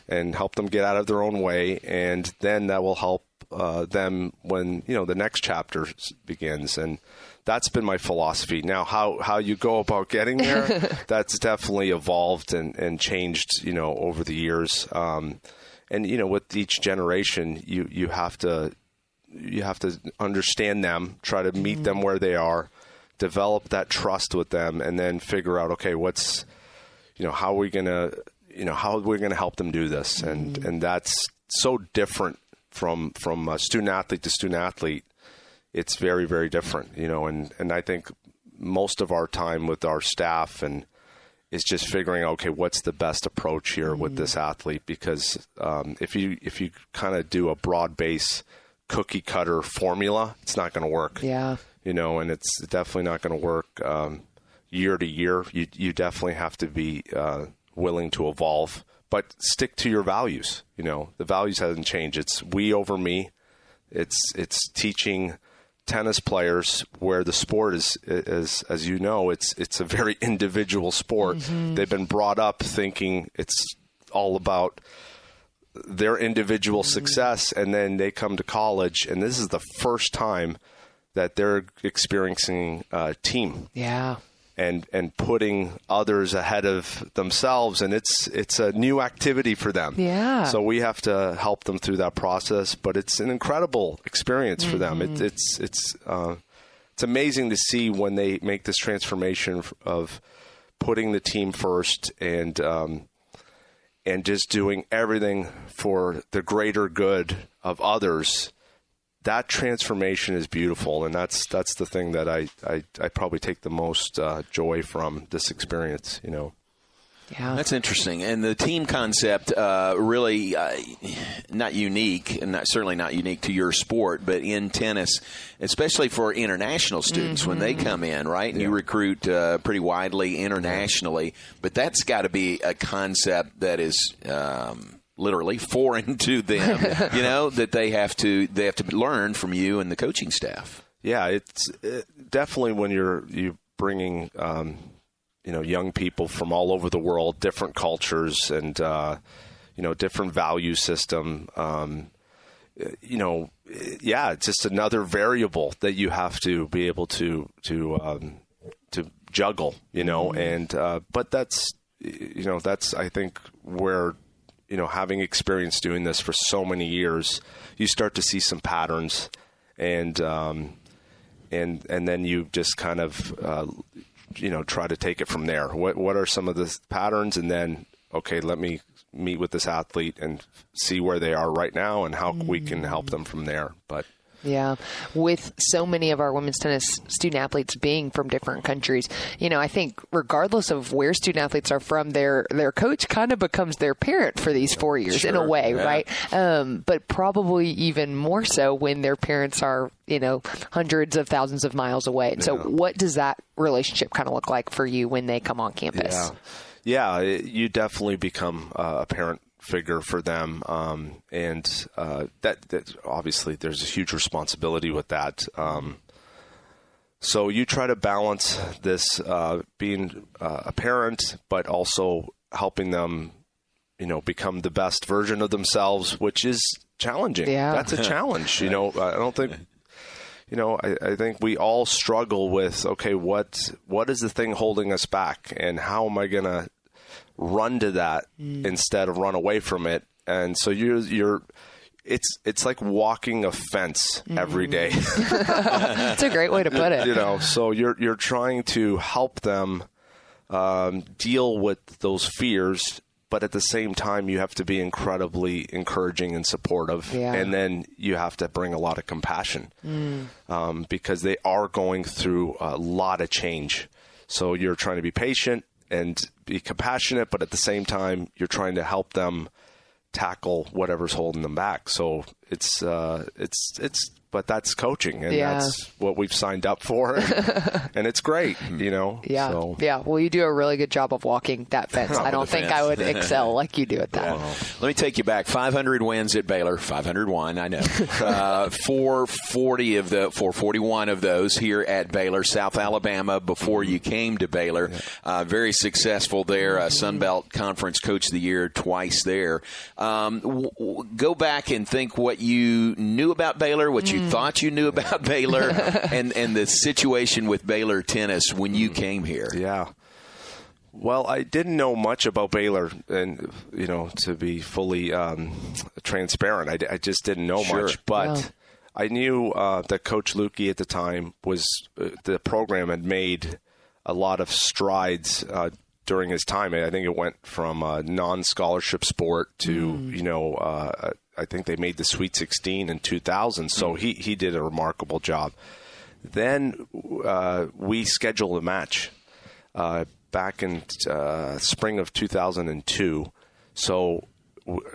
and help them get out of their own way, and then that will help uh, them when you know the next chapter begins. And that's been my philosophy. Now, how how you go about getting there, (laughs) that's definitely evolved and and changed. You know, over the years. Um, and you know, with each generation, you you have to you have to understand them, try to meet them where they are, develop that trust with them, and then figure out okay, what's you know how are we gonna you know how we're gonna help them do this, and and that's so different from from uh, student athlete to student athlete. It's very very different, you know, and and I think most of our time with our staff and is just figuring okay what's the best approach here with this athlete because um, if you if you kind of do a broad base cookie cutter formula it's not going to work Yeah. you know and it's definitely not going to work um, year to year you you definitely have to be uh, willing to evolve but stick to your values you know. The values hasn't changed. It's we over me. It's it's teaching tennis players where the sport is is as you know it's it's a very (laughs) individual sport. They've been brought up thinking it's all about their individual success and then they come to college and this is the first time that they're experiencing uh, team. Yeah. And and putting others ahead of themselves and it's it's a new activity for them Yeah. so we have to help them through that process but it's an incredible experience for them it, Mhm. it's it's uh, it's amazing to see when they make this transformation of putting the team first and um, and just doing everything for the greater good of others that transformation is beautiful and that's that's the thing that I, I, I probably take the most uh, joy from this experience you know Yeah. That's interesting. And the team concept uh, really uh, not unique, and not, certainly not unique to your sport, but in tennis, especially for international students when they come in, right? And you recruit uh, pretty widely internationally, but that's got to be a concept that is. Um, literally foreign (laughs) to them you know that they have to they have to learn from you and the coaching staff. Yeah it's uh definitely when you're you bringing um, you know young people from all over the world different cultures and uh, you know different value system um, you know yeah it's just another variable that you have to be able to to um, to juggle you know and uh, but that's you know that's I think where you know having experience doing this for so many years you start to see some patterns and um, and and then you just kind of uh, you know try to take it from there. What what are some of the patterns, and then okay, let me meet with this athlete and see where they are right now and how we can help them from there. But Yeah. With so many of our women's tennis student athletes being from different countries, you know, I think regardless of where student athletes are from, their their coach kind of becomes their parent for these four years in a way, yeah. right? Um, but probably even more so when their parents are, you know, hundreds of thousands of miles away. And So what does that relationship kind of look like for you when they come on campus? Yeah. yeah, you definitely become uh, a parent figure for them, um, and uh, that, that obviously there's a huge responsibility with that. Um, so you try to balance this uh, being uh, a parent, but also helping them, you know, become the best version of themselves, which is challenging. Yeah. That's a (laughs) challenge. you know, I don't think you know, I, I, think we all struggle with okay, what what is the thing holding us back, and how am I going to run to that mm. instead of run away from it? And so you're you're it's it's like walking a fence mm-hmm. every day. (laughs) That's a great way to put it. You know, so you're you're trying to help them um, deal with those fears but at the same time you have to be incredibly encouraging and supportive yeah. and then you have to bring a lot of compassion mm. um, because they are going through a lot of change so you're trying to be patient and be compassionate but at the same time you're trying to help them tackle whatever's holding them back. So it's uh, it's it's but that's coaching, and yeah. that's what we've signed up for, and, (laughs) and it's great, you know. Yeah, so. yeah. Well, you do a really good job of walking that fence. (laughs) I don't think fence. I would excel like you do at that. Yeah. Let me take you back. 500 wins at Baylor, 501. I know. (laughs) uh, 440 of the 441 of those here at Baylor, South Alabama. Before you came to Baylor, uh, very successful there. Uh, Sun Belt Conference Coach of the Year twice there. Um, w- w- go back and think what you knew about Baylor, what you thought you knew about (laughs) Baylor (laughs) and, and the situation with Baylor tennis when you came here. Yeah. Well, I didn't know much about Baylor, and you know, to be fully um, transparent, I, I, just didn't know sure. much. But I knew uh, that Coach Lukey at the time was uh, the program had made a lot of strides uh, during his time. I think it went from a non-scholarship sport to mm. you know uh, I think they made the Sweet 16 in 2000. So he he did a remarkable job. Then uh, we scheduled a match uh, back in uh, spring of 2002. So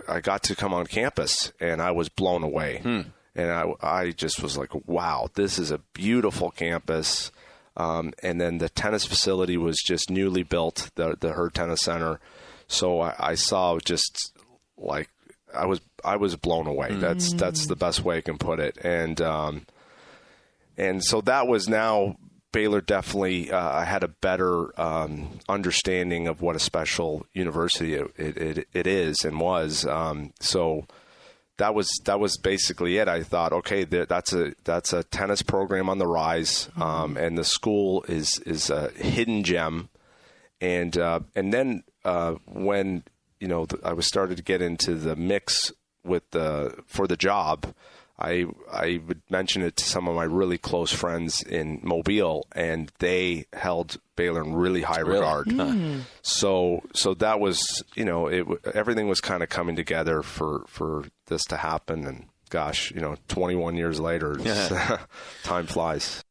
I got to come on campus and I was blown away. Hmm. And I, I just was like, wow, this is a beautiful campus. Um, and then the tennis facility was just newly built, the the Hurd Tennis Center. So I, I saw just like I was I was blown away. Mm. That's that's the best way I can put it. And um, and so that was now Baylor definitely uh, I had a better um, understanding of what a special university it it, it is and was. Um, so that was that was basically it. I thought, okay, that's a that's a tennis program on the rise, um, and the school is is a hidden gem. And uh, and then uh, when you know, I was started to get into the mix with the for the job. I I would mention it to some of my really close friends in Mobile, and they held Baylor in really high really? regard. Mm. So so that was you know it everything was kind of coming together for for this to happen, and gosh, you know, 21 years later, (laughs) time flies.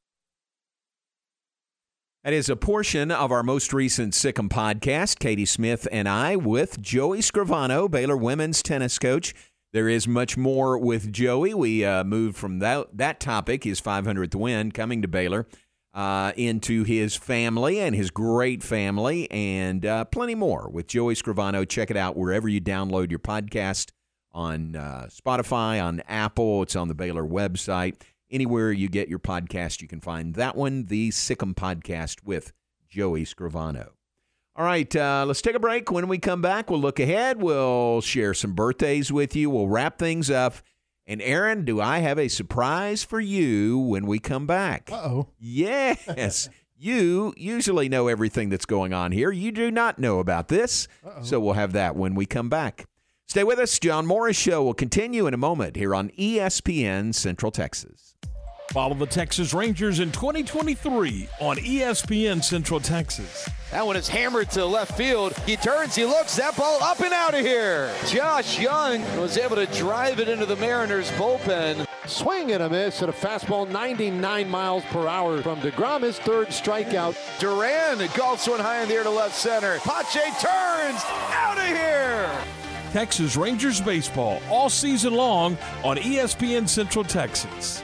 That is a portion of our most recent Sic 'Em podcast. Katie Smith and I with Joey Scrivano, Baylor women's tennis coach. There is much more with Joey. We uh, moved from that, that topic, his 500th win, coming to Baylor, uh, into his family and his great family, and uh, plenty more with Joey Scrivano. Check it out wherever you download your podcast on uh, Spotify, on Apple. It's on the Baylor website. Anywhere you get your podcast, you can find that one, the Sic 'Em Podcast with Joey Scrivano. All right, uh, let's take a break. When we come back, we'll look ahead. We'll share some birthdays with you. We'll wrap things up. And Aaron, do I have a surprise for you when we come back? oh. Yes. (laughs) you usually know everything that's going on here. You do not know about this. Uh-oh. So we'll have that when we come back. Stay with us. John Morris Show will continue in a moment here on ESPN Central Texas. Follow the Texas Rangers in 2023 on ESPN Central Texas. That one is hammered to left field. He turns, he looks, that ball up and out of here. Josh Jung was able to drive it into the Mariners bullpen. Swing and a miss at a fastball 99 miles per hour from DeGrom, his third strikeout. Duran golfs one high in the air to left center. Pache turns, out of here. Texas Rangers baseball all season long on ESPN Central Texas.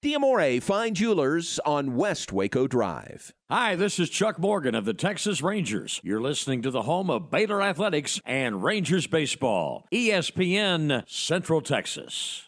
Diamore Fine Jewelers on West Waco Drive. Hi, this is Chuck Morgan of the Texas Rangers. You're listening to the home of Baylor Athletics and Rangers Baseball, ESPN Central Texas.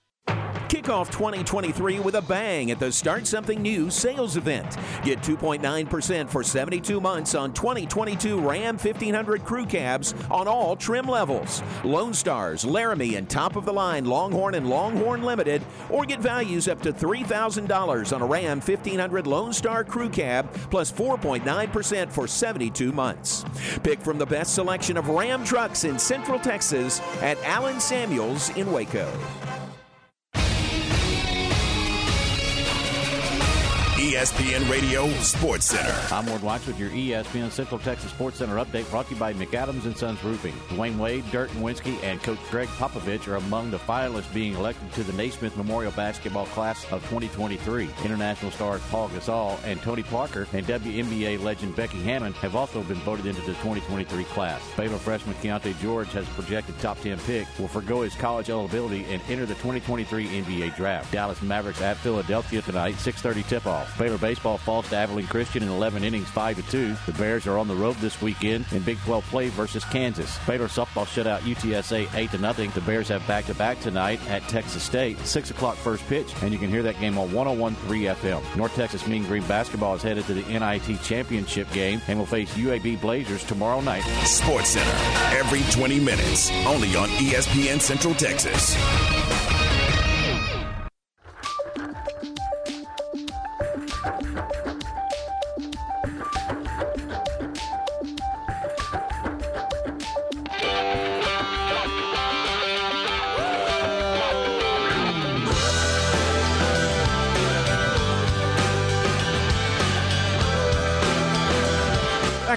Kick off 2023 with a bang at the Start Something New sales event. Get 2.9% for 72 months on 2022 Ram 1500 crew cabs on all trim levels. Lone Stars, Laramie, and top of the line Longhorn and Longhorn Limited, or get values up to $3,000 on a Ram 1500 Lone Star crew cab plus 4.9% for 72 months. Pick from the best selection of Ram trucks in Central Texas at Allen Samuels in Waco. ESPN Radio Sports Center. I'm Ward Watch with your ESPN Central Texas Sports Center update brought to you by McAdams and Sons Roofing. Dwyane Wade, Dirk Nowitzki, and Coach Gregg Popovich are among the finalists being elected to the Naismith Memorial Basketball Class of 2023. International stars Pau Gasol and Tony Parker and WNBA legend Becky Hammon have also been voted into the 2023 class. Baylor freshman Keyonte George has projected top 10 pick, will forego his college eligibility and enter the 2023 NBA draft. Dallas Mavericks at Philadelphia tonight, 6:30 tip-off. Baylor baseball falls to Abilene Christian in 11 innings, 5 to 2. The Bears are on the road this weekend in Big 12 play versus Kansas. Baylor softball shut out UTSA 8 to nothing. The Bears have back-to-back tonight at Texas State, 6 o'clock first pitch, and you can hear that game on 101.3 FM. North Texas Mean Green basketball is headed to the NIT championship game and will face UAB Blazers tomorrow night. Sports Center, every 20 minutes, only on ESPN Central Texas.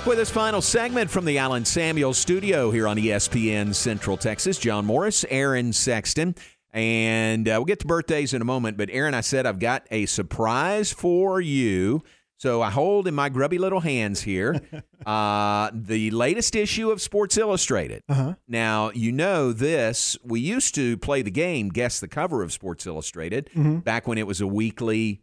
Back with this final segment from the Allen Samuels studio here on ESPN Central Texas. John Morris, Aaron Sexton. And uh, we'll get to birthdays in a moment. But, Aaron, I said I've got a surprise for you. So I hold in my grubby little hands here (laughs) uh, the latest issue of Sports Illustrated. Uh-huh. Now, you know this. We used to play the game, Guess the Cover of Sports Illustrated, Mhm. back when it was a weekly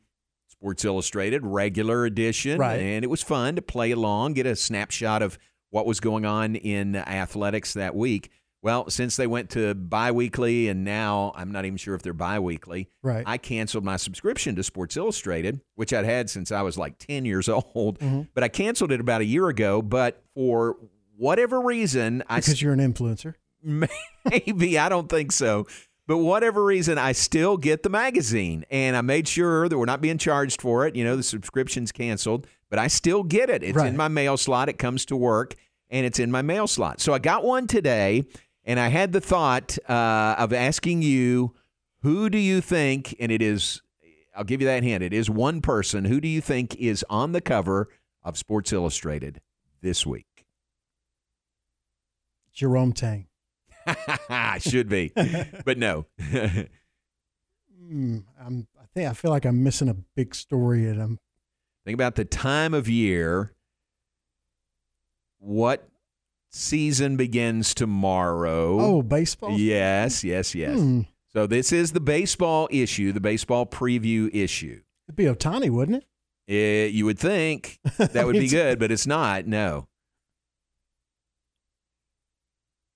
Sports Illustrated regular edition, Right. and it was fun to play along, get a snapshot of what was going on in athletics that week. Well, since they went to biweekly, and now I'm not even sure if they're biweekly. Right. I canceled my subscription to Sports Illustrated, which I'd had since I was like 10 years (laughs) old. Mhm. But I canceled it about a year ago. But for whatever reason, I because you're an influencer. (laughs) Maybe I don't think so. But whatever reason, I still get the magazine, and I made sure that we're not being charged for it. You know, the subscription's canceled, but I still get it. It's Right. in my mail slot. It comes to work, and it's in my mail slot. So I got one today, and I had the thought uh, of asking you, who do you think? And it is, I'll give you that hint. It is one person. Who do you think is on the cover of Sports Illustrated this week? Jerome Tang. (laughs) Should be, but no. (laughs) Mm, I'm, I think I feel like I'm missing a big story, and I'm Think about the time of year. What season begins tomorrow? Oh, baseball? Yes, yes, yes. Hmm. So this is the baseball issue, the baseball preview issue. it'd be Ohtani, wouldn't it? Eh, you would think (laughs) that would be good, but it's not. No.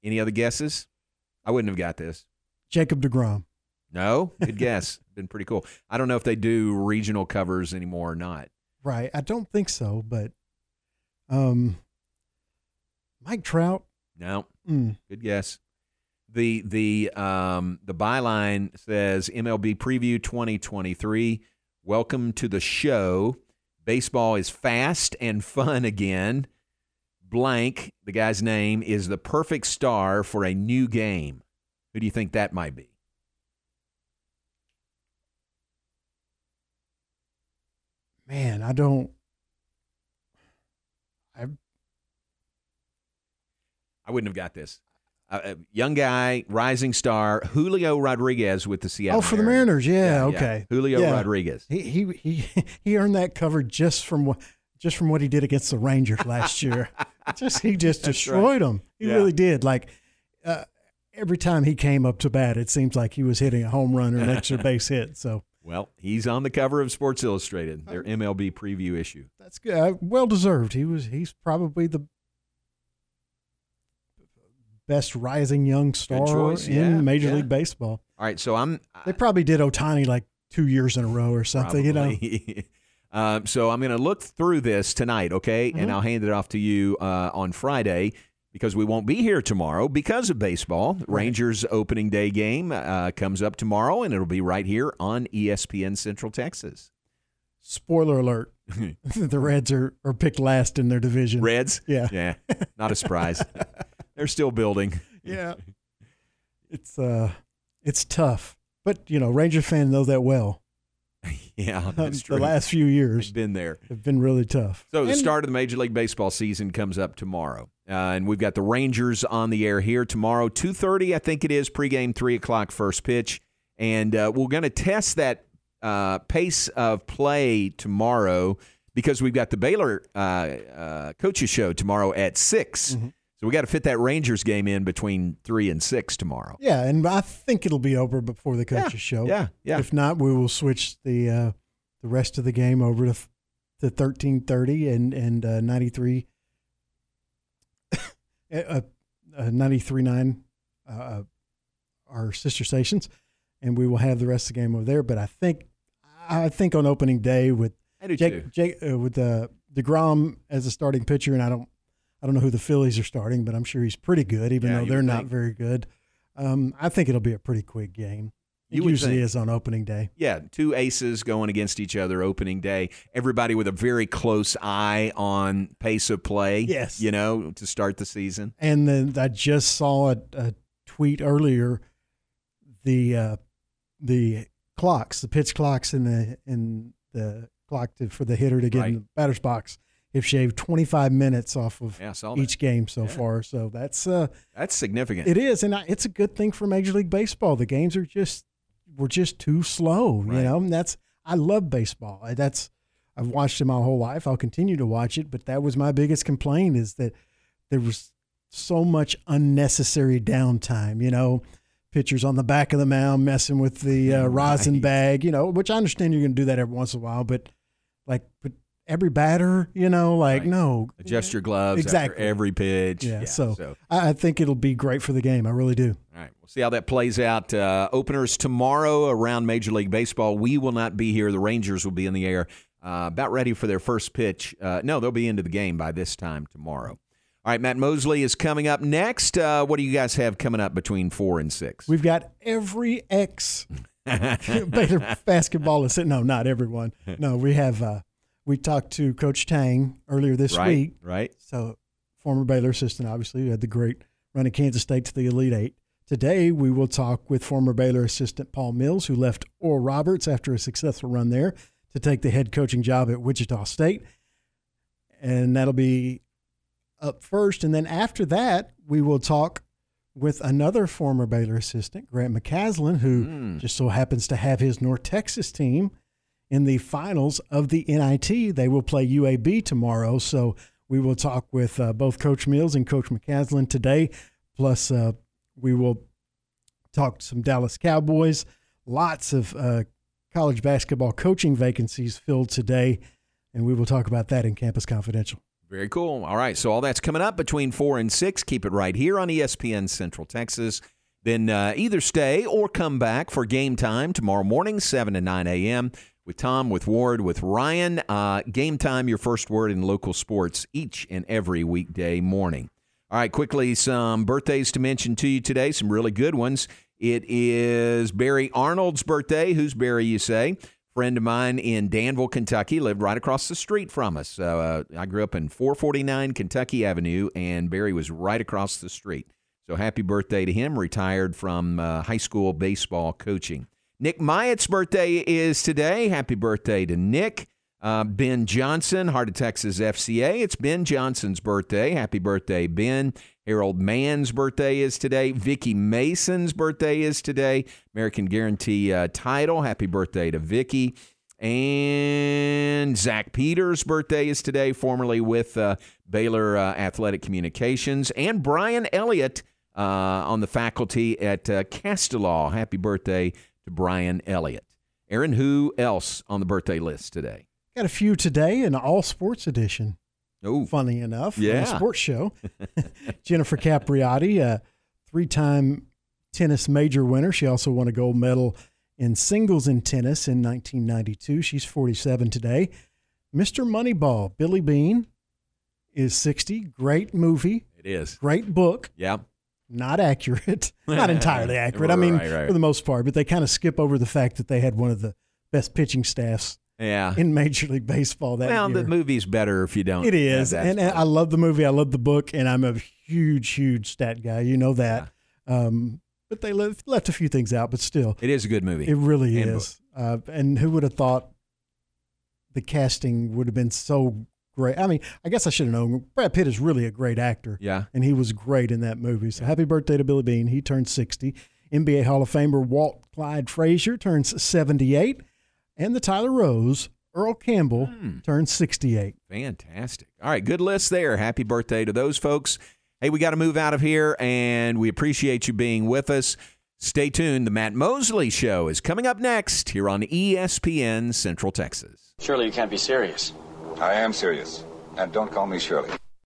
Any other guesses? I wouldn't have got this. Jacob Degrom. No, good guess. (laughs) Been pretty cool. I don't know if they do regional covers anymore or not. Right. I don't think so, but um, Mike Trout. No. Mm. Good guess. The the um the byline says MLB preview 2023. Welcome to the show. Baseball is fast and fun again. Blank, the guy's name is the perfect star for a new game. Who do you think that might be? Man, I don't. I I wouldn't have got this. Uh, young guy, rising star, Julio Rodriguez with the Seattle. oh for the Mariners, yeah, okay. Julio Yeah. Rodriguez. He he he (laughs) he earned that cover just from what just from what he did against the Rangers last year. (laughs) just he just (laughs) destroyed right. them. He Yeah. really did. Like uh, every time he came up to bat, it seems like he was hitting a home run or an extra (laughs) base hit. So Well, he's on the cover of Sports Illustrated, their MLB preview issue. that's good. Uh, well deserved. He was he's probably the best rising young star choice, in yeah, Major yeah. League Baseball. All right, so I'm They probably did Ohtani like two years in a row or something. You know. (laughs) Um, so I'm going to look through this tonight, okay? And Mhm. I'll hand it off to you uh, on Friday because we won't be here tomorrow because of baseball. Rangers opening day game uh, comes up tomorrow, and it'll be right here on ESPN Central Texas. Spoiler alert: (laughs) (laughs) the Reds are, are picked last in their division. Reds? Yeah. Yeah. (laughs) Not a surprise. They're still building. Yeah. It's uh, it's tough, but you know, Ranger fans know that well. (laughs) Yeah, (laughs) that's true. the last few years Been there. have been really tough. So the start of the Major League Baseball season comes up tomorrow, uh, and we've got the Rangers on the air here tomorrow, two thirty, I think it is pregame, three o'clock first pitch, and uh, we're going to test that uh, pace of play tomorrow because we've got the Baylor uh, uh, coaches show tomorrow at 6 Mm-hmm. So we got to fit that Rangers game in between three and six tomorrow. Yeah, and I think it'll be over before the coaches show. yeah, yeah. If not, we will switch the uh, the rest of the game over to to thirteen thirty and and uh, ninety three. (coughs) uh, uh, 93.9, uh, our sister stations, and we will have the rest of the game over there. But I think, I think on opening day with Jake, too. Jake uh, with uh, Degrom as a starting pitcher, and I don't, I don't know who the Phillies are starting, but I'm sure he's pretty good, even Yeah, though they're not think. very good. Um, I think it'll be a pretty quick game. It You usually think. is on opening day. Yeah, two aces going against each other opening day. Everybody with a very close eye on pace of play. Yes. You know, to start the season. And then I just saw a, a tweet earlier. The uh, the clocks, the pitch clocks, in the in the clock to, for the hitter to get in the batter's box have shaved 25 minutes off of Yeah, I saw that. each game so Yeah. far. So that's uh, That's significant. it is, and I, it's a good thing for Major League Baseball. The games are just were just too slow. You know, and that's I love baseball. That's I've watched it my whole life. I'll continue to watch it, but that was my biggest complaint is that there was so much unnecessary downtime. You know, pitchers on the back of the mound messing with the uh, (laughs) rosin bag, you know, which I understand you're going to do that every once in a while, but like, but every batter, you know, like no, Adjust your gloves Exactly. after every pitch. yeah. so I, I think it'll be great for the game. I really do. All right, we'll see how that plays out. Uh, openers tomorrow around Major League Baseball. We will not be here. The Rangers will be in the air, uh, about ready for their first pitch. Uh, no, they'll be into the game by this time tomorrow. All right, Matt Mosley is coming up next. Uh, what do you guys have coming up between four and six? We've got every ex (laughs) (laughs) Baylor basketballist. No, not everyone. (laughs) No, we have. We talked to Coach Tang earlier this Right, week. right. So, former Baylor assistant, obviously, who had the great run of Kansas State to the Elite Eight. Today, we will talk with former Baylor assistant Paul Mills, who left Oral Roberts after a successful run there to take the head coaching job at Wichita State. And that'll be up first. And then after that, we will talk with another former Baylor assistant, Grant McCasland, who hmm. just so happens to have his North Texas team in the finals of the NIT. They will play UAB tomorrow. So we will talk with uh, both Coach Mills and Coach McCasland today. Plus, uh, we will talk to some Dallas Cowboys. Lots of uh, college basketball coaching vacancies filled today. And we will talk about that in Campus Confidential. Very cool. All right, so all that's coming up between four and six. Keep it right here on ESPN Central Texas. Then uh, either stay or come back for game time tomorrow morning, seven to nine a.m. with Tom, with Ward, with Ryan. Uh, game time, your first word in local sports each and every weekday morning. All right, quickly, some birthdays to mention to you today. Some really good ones. It is Barry Arnold's birthday. Who's Barry? You say? friend of mine in Danville, Kentucky, lived right across the street from us. Uh, I grew up in 449 Kentucky Avenue, and Barry was right across the street. So happy birthday to him, retired from uh, high school baseball coaching. Nick Myatt's birthday is today. Happy birthday to Nick. Uh, ben Johnson, Heart of Texas FCA. It's Ben Johnson's birthday. Happy birthday, Ben. Harold Mann's birthday is today. Vicky Mason's birthday is today. American Guarantee uh, title. Happy birthday to Vicky. And Zach Peters' birthday is today, formerly with uh, Baylor uh, Athletic Communications. And Brian Elliott uh, on the faculty at uh, Castellaw. Happy birthday to Brian Elliott. Aaron, who else on the birthday list today? Got a few today in all sports edition. Oh, funny enough, Yeah. sports show. (laughs) Jennifer Capriati, a three-time tennis major winner. She also won a gold medal in singles in tennis in 1992. She's 47 today. Mr. Moneyball, Billy Beane, is 60. Great movie. It is. Great book. Yeah. Not accurate. (laughs) Not entirely accurate. I mean, Right, right. for the most part, but they kind of skip over the fact that they had one of the best pitching staffs Yeah. in Major League Baseball that well, year. the movie's better if you don't. It is, and, and I love the movie. I love the book, and I'm a huge, huge stat guy. You know that. Um, but they left, left a few things out, but still, It is a good movie. it really And is. Uh, and who would have thought the casting would have been so great? I mean, I guess I should have known. Brad Pitt is really a great actor. Yeah. and he was great in that movie. So happy birthday to Billy Beane. He turned 60. NBA Hall of Famer Walt Clyde Frazier turns 78, and the Tyler Rose Earl Campbell Hmm. turns 68. Fantastic. All right, good list there. Happy birthday to those folks. Hey, we got to move out of here, and we appreciate you being with us. Stay tuned. The Matt Mosley Show is coming up next here on ESPN Central Texas. Surely you can't be serious. I am serious. And don't call me Shirley.